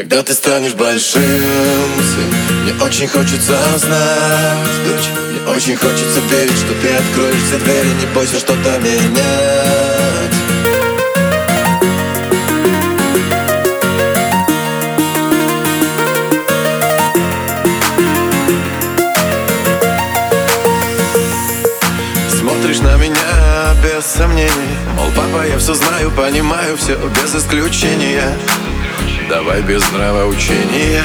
Когда ты станешь большим, сын Мне очень хочется знать, дочь Мне очень хочется верить, что ты откроешь все двери Не бойся что-то менять. Смотришь на меня без сомнений. Мол, папа, я все знаю, понимаю все без исключения Давай без нравоучения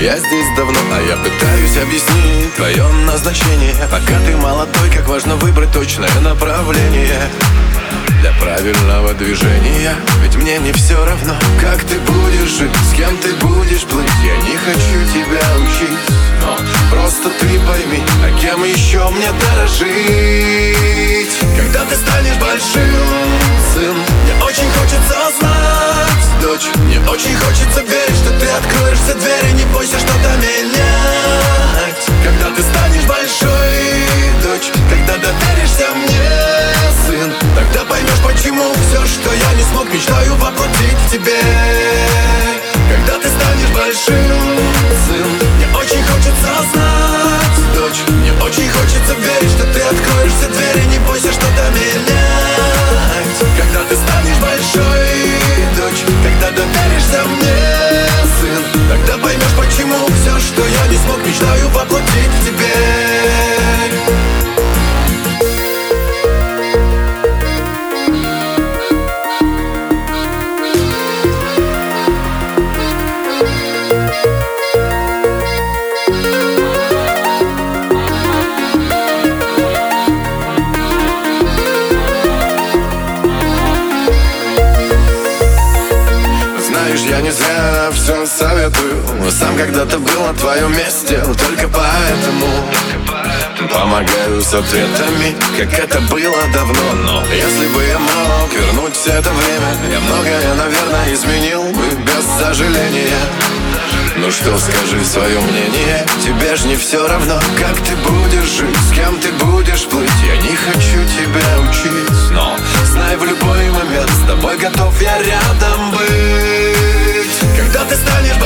я здесь давно, а я пытаюсь объяснить твое назначение. Пока ты молодой, как важно выбрать точное направление. Для правильного движения Ведь мне не все равно, как ты будешь жить С кем ты будешь плыть. Я не хочу тебя учить Но просто ты пойми, а кем еще мне дорожить. Когда ты станешь большим, сын Мне очень дочь Мне очень хочется верить, что ты откроешь все двери Не бойся что-то менять Когда ты станешь большой, дочь Когда доверишься мне, сын Тогда поймешь, почему все, что я не смог Мечтаю воплотить в тебе. Когда ты станешь большим, сын Мечтаю воплотить в тебе Знаешь, зря все советую сам когда-то был на твоем месте. Только поэтому Помогаю с ответами, как это было давно. Но если бы я мог вернуть это время Я многое, наверное, изменил бы без сожаления. Ну что, скажи свое мнение Тебе ж не все равно, как ты будешь жить С кем ты будешь плыть? Я не хочу тебя учить Но знай в любой момент С тобой готов я рядом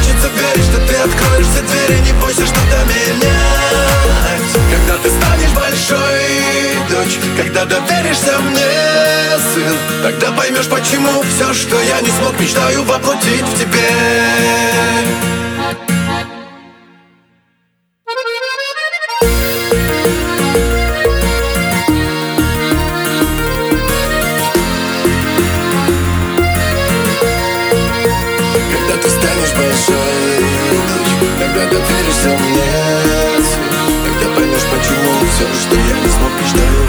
хочется верить, что ты откроешь все двери. Не бойся что-то менять Когда ты станешь большой, дочь Когда доверишься мне, сын Тогда поймешь, почему все, что я не смог Мечтаю воплотить в тебе Когда доверишься мне, сын Тогда поймешь, почему все, что я не смог в